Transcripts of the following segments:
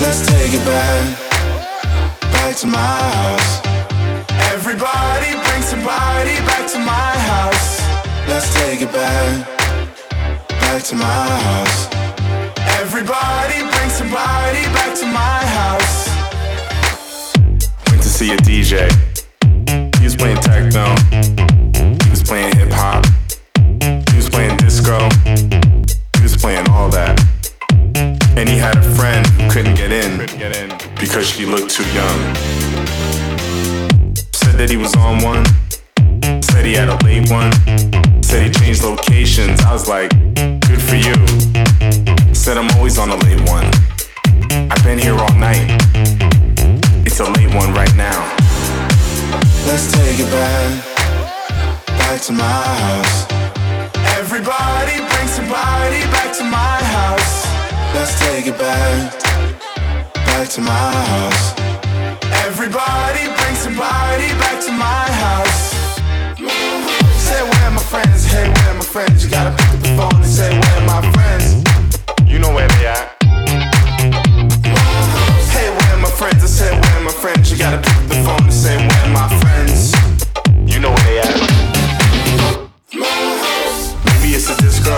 Let's take it back, back to my house. Everybody bring somebody back to my house. Let's take it back, back to my house. Everybody bring somebody back to my house. Went to see a DJ. He was playing techno. Couldn't get in because she looked too young. Said that he was on one. Said he had a late one. Said he changed locations. I was like, good for you. Said I'm always on a late one. I've been here all night. It's a late one right now. Let's take it back, back to my house. Everybody bring somebody back to my house. Let's take it back, back to my house. Everybody bring somebody back to my house. Say where are my friends? Hey, where are my friends? You gotta pick up the phone and say where are my friends? You know where they at. Hey, where are my friends? I said where are my friends? You gotta pick up the phone and say where are my friends? You know where they at. Maybe it's a disco.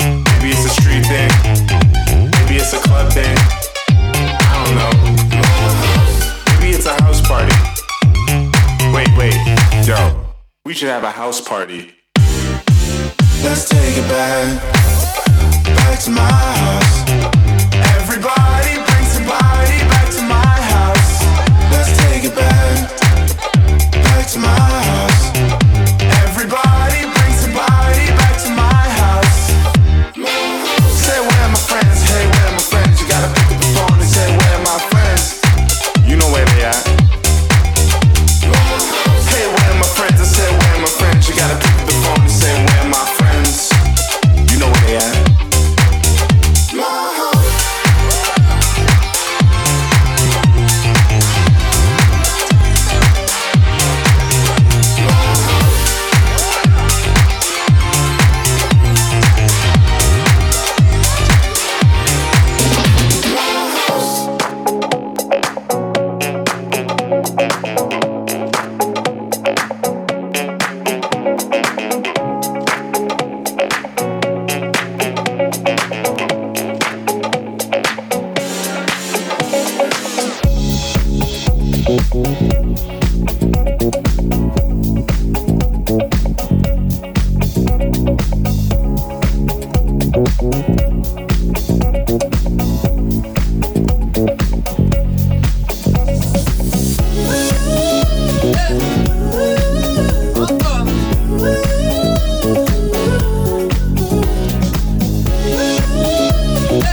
Maybe it's a street thing. Maybe it's a club thing. Party. Wait, wait. Yo, we should have a house party. Let's take it back, back to my house. Everybody bring somebody back to my house. Let's take it back, back to my house.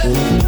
Ooh.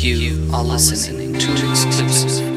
You are listening to exclusive.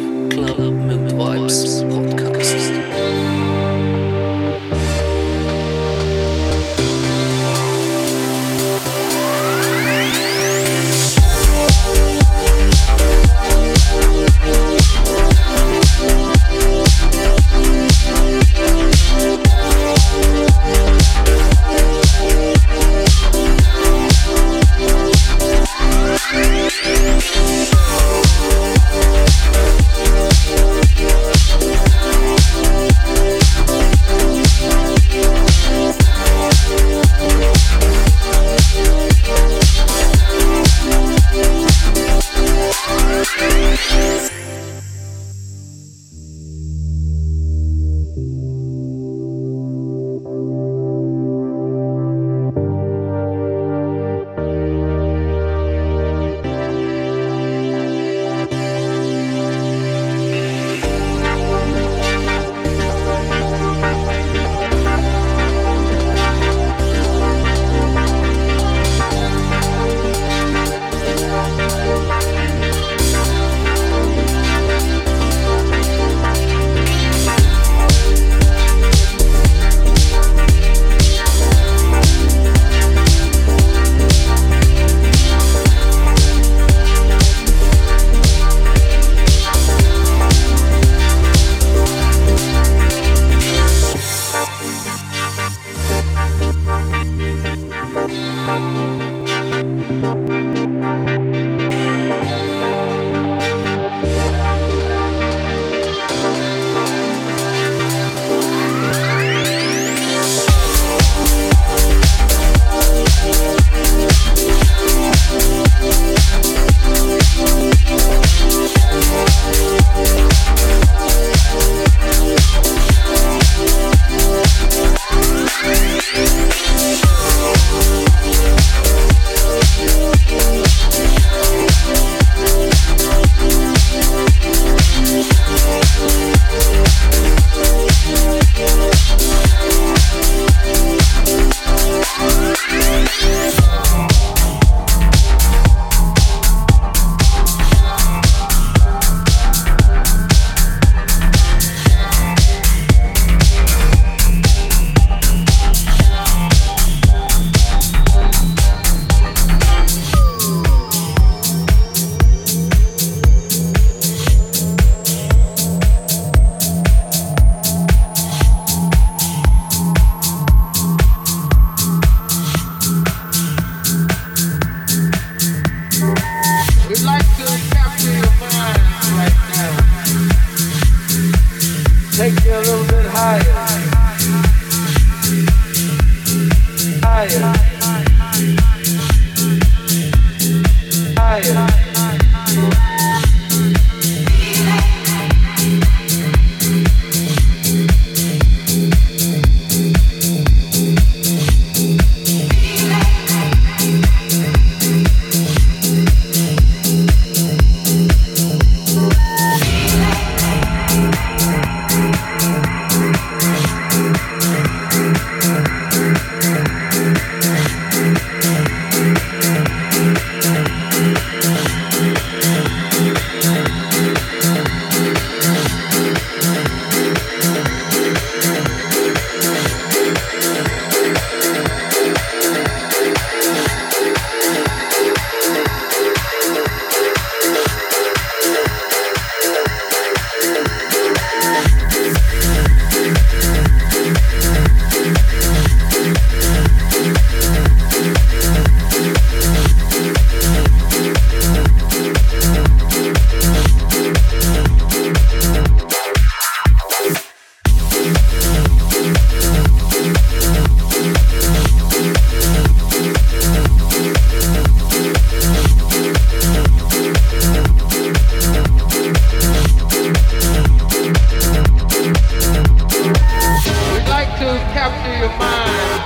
Take you a little bit higher.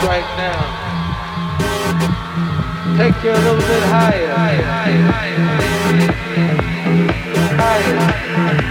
right now. Take you a little bit higher. Higher. higher.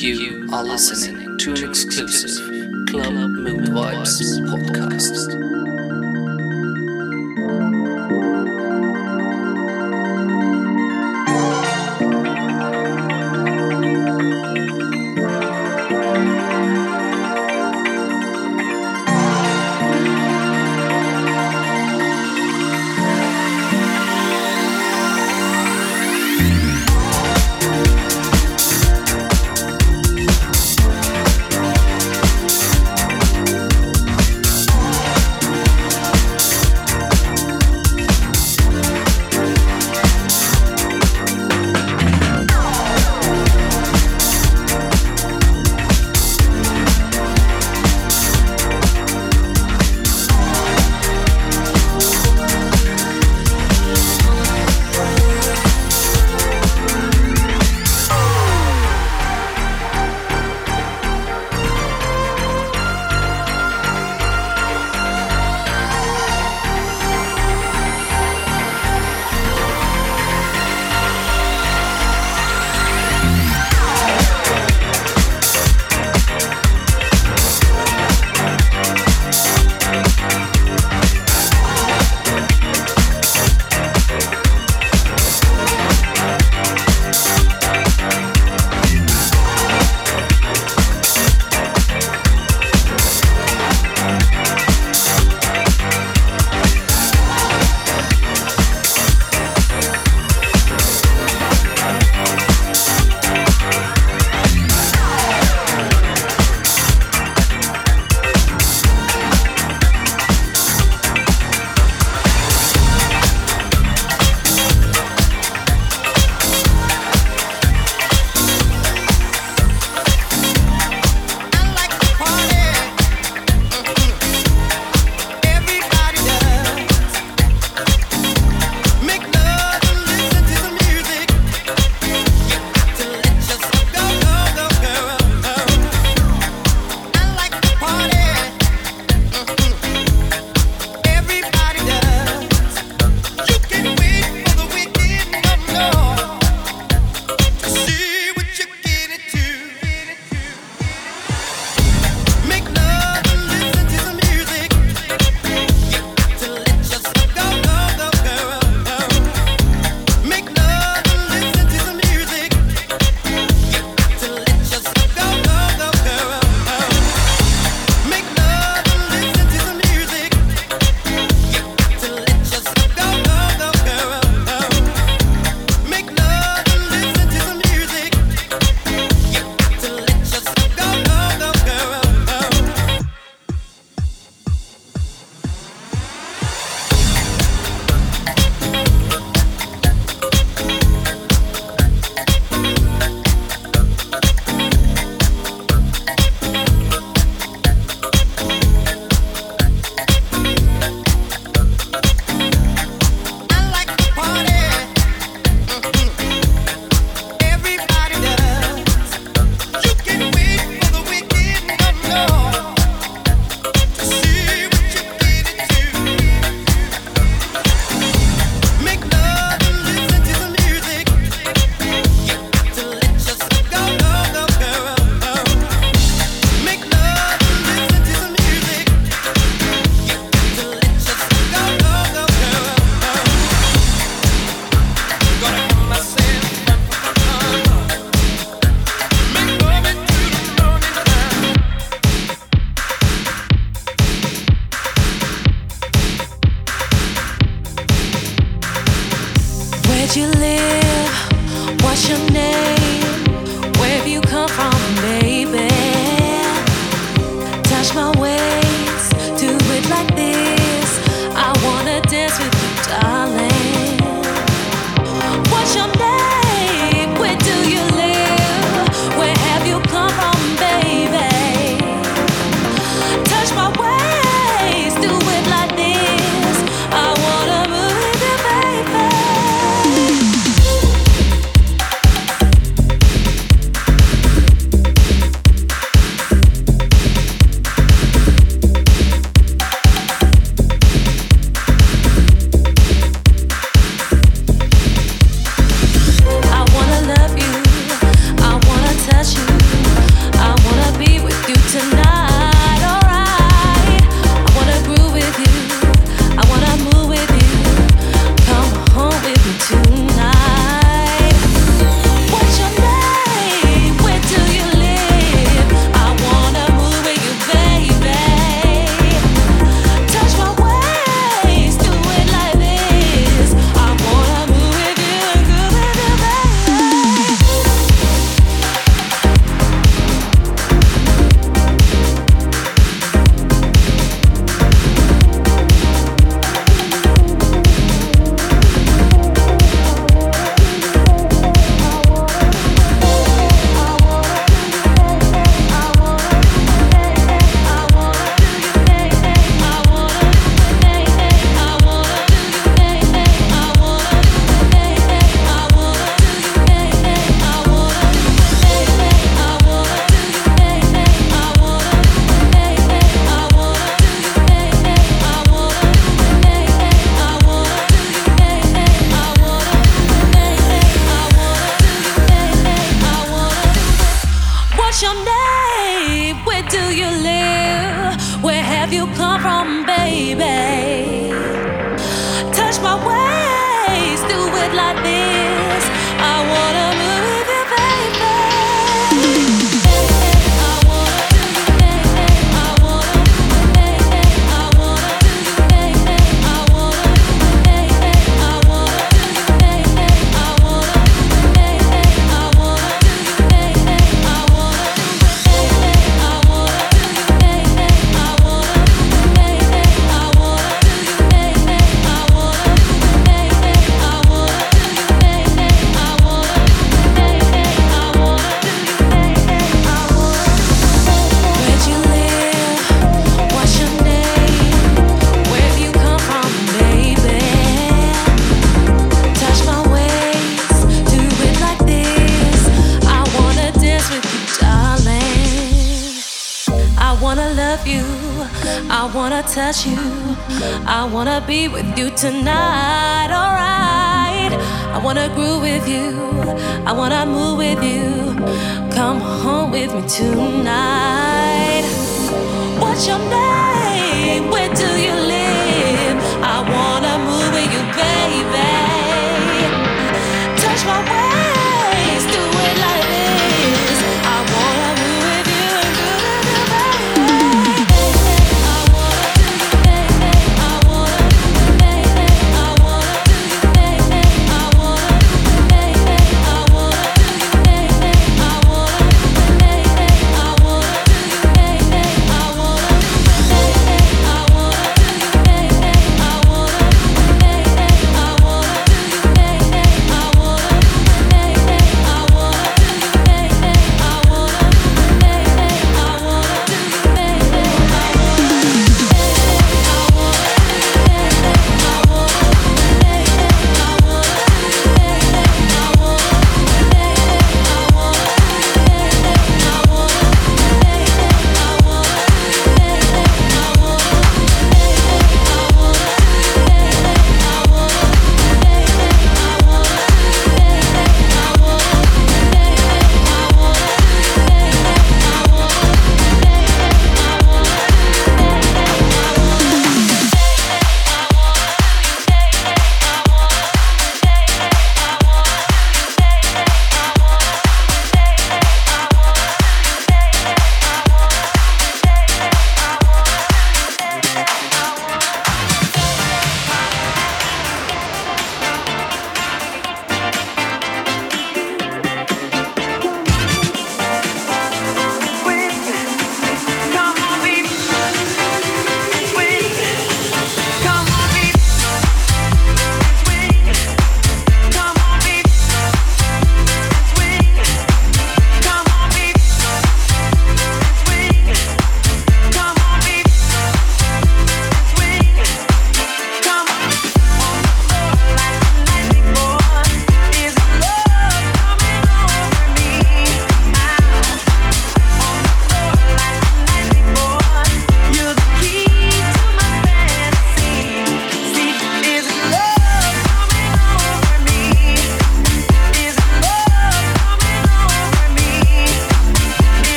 You are listening to an exclusive Club Mood Vibes podcast.